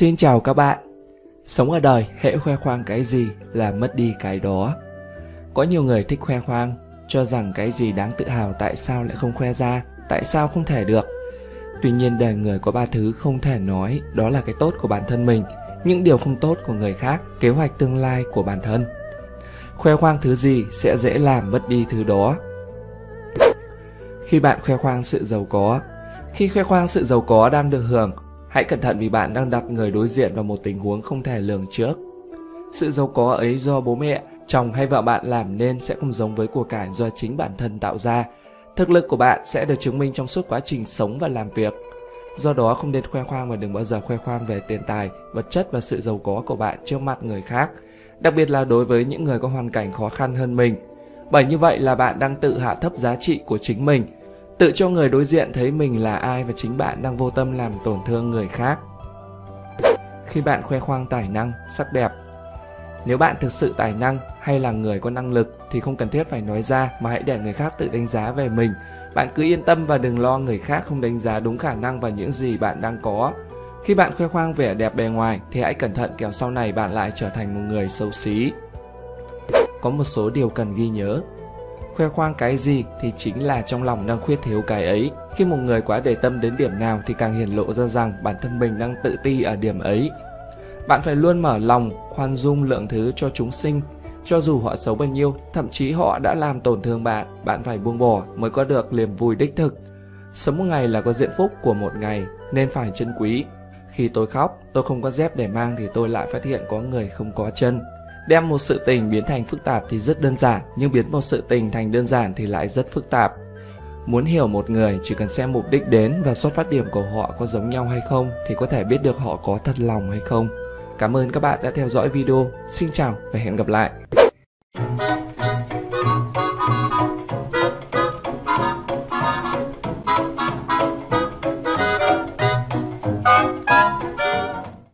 Xin chào các bạn. Sống ở đời, hễ khoe khoang cái gì là mất đi cái đó. Có nhiều người thích khoe khoang, cho rằng cái gì đáng tự hào tại sao lại không khoe ra, tại sao không thể được. Tuy nhiên đời người có ba thứ không thể nói, đó là cái tốt của bản thân mình, những điều không tốt của người khác, kế hoạch tương lai của bản thân. Khoe khoang thứ gì sẽ dễ làm mất đi thứ đó. Khi bạn khoe khoang sự giàu có, khi khoe khoang sự giàu có đang được hưởng, hãy cẩn thận vì bạn đang đặt người đối diện vào một tình huống không thể lường trước. Sự giàu có ấy do bố mẹ, chồng hay vợ bạn làm nên sẽ không giống với của cải do chính bản thân tạo ra. Thực lực của bạn sẽ được chứng minh trong suốt quá trình sống và làm việc. Do đó không nên khoe khoang và đừng bao giờ khoe khoang về tiền tài, vật chất và sự giàu có của bạn trước mặt người khác, đặc biệt là đối với những người có hoàn cảnh khó khăn hơn mình. Bởi như vậy là bạn đang tự hạ thấp giá trị của chính mình – tự cho người đối diện thấy mình là ai và chính bạn đang vô tâm làm tổn thương người khác. Khi bạn khoe khoang tài năng, sắc đẹp, nếu bạn thực sự tài năng hay là người có năng lực thì không cần thiết phải nói ra mà hãy để người khác tự đánh giá về mình. Bạn cứ yên tâm và đừng lo người khác không đánh giá đúng khả năng và những gì bạn đang có. Khi bạn khoe khoang vẻ đẹp bề ngoài thì hãy cẩn thận kẻo sau này bạn lại trở thành một người xấu xí. Có một số điều cần ghi nhớ khoe khoang cái gì thì chính là trong lòng đang khuyết thiếu cái ấy. Khi một người quá để tâm đến điểm nào thì càng hiển lộ ra rằng bản thân mình đang tự ti ở điểm ấy. Bạn phải luôn mở lòng, khoan dung lượng thứ cho chúng sinh. Cho dù họ xấu bao nhiêu, thậm chí họ đã làm tổn thương bạn bạn phải buông bỏ mới có được niềm vui đích thực. Sống một ngày là có diện phúc của một ngày, nên phải trân quý. Khi tôi khóc, tôi không có dép để mang thì tôi lại phát hiện có người không có chân. Đem một sự tình biến thành phức tạp thì rất đơn giản, nhưng biến một sự tình thành đơn giản thì lại rất phức tạp. Muốn hiểu một người chỉ cần xem mục đích đến và xuất phát điểm của họ có giống nhau hay không thì có thể biết được họ có thật lòng hay không. Cảm ơn các bạn đã theo dõi video. Xin chào và hẹn gặp lại.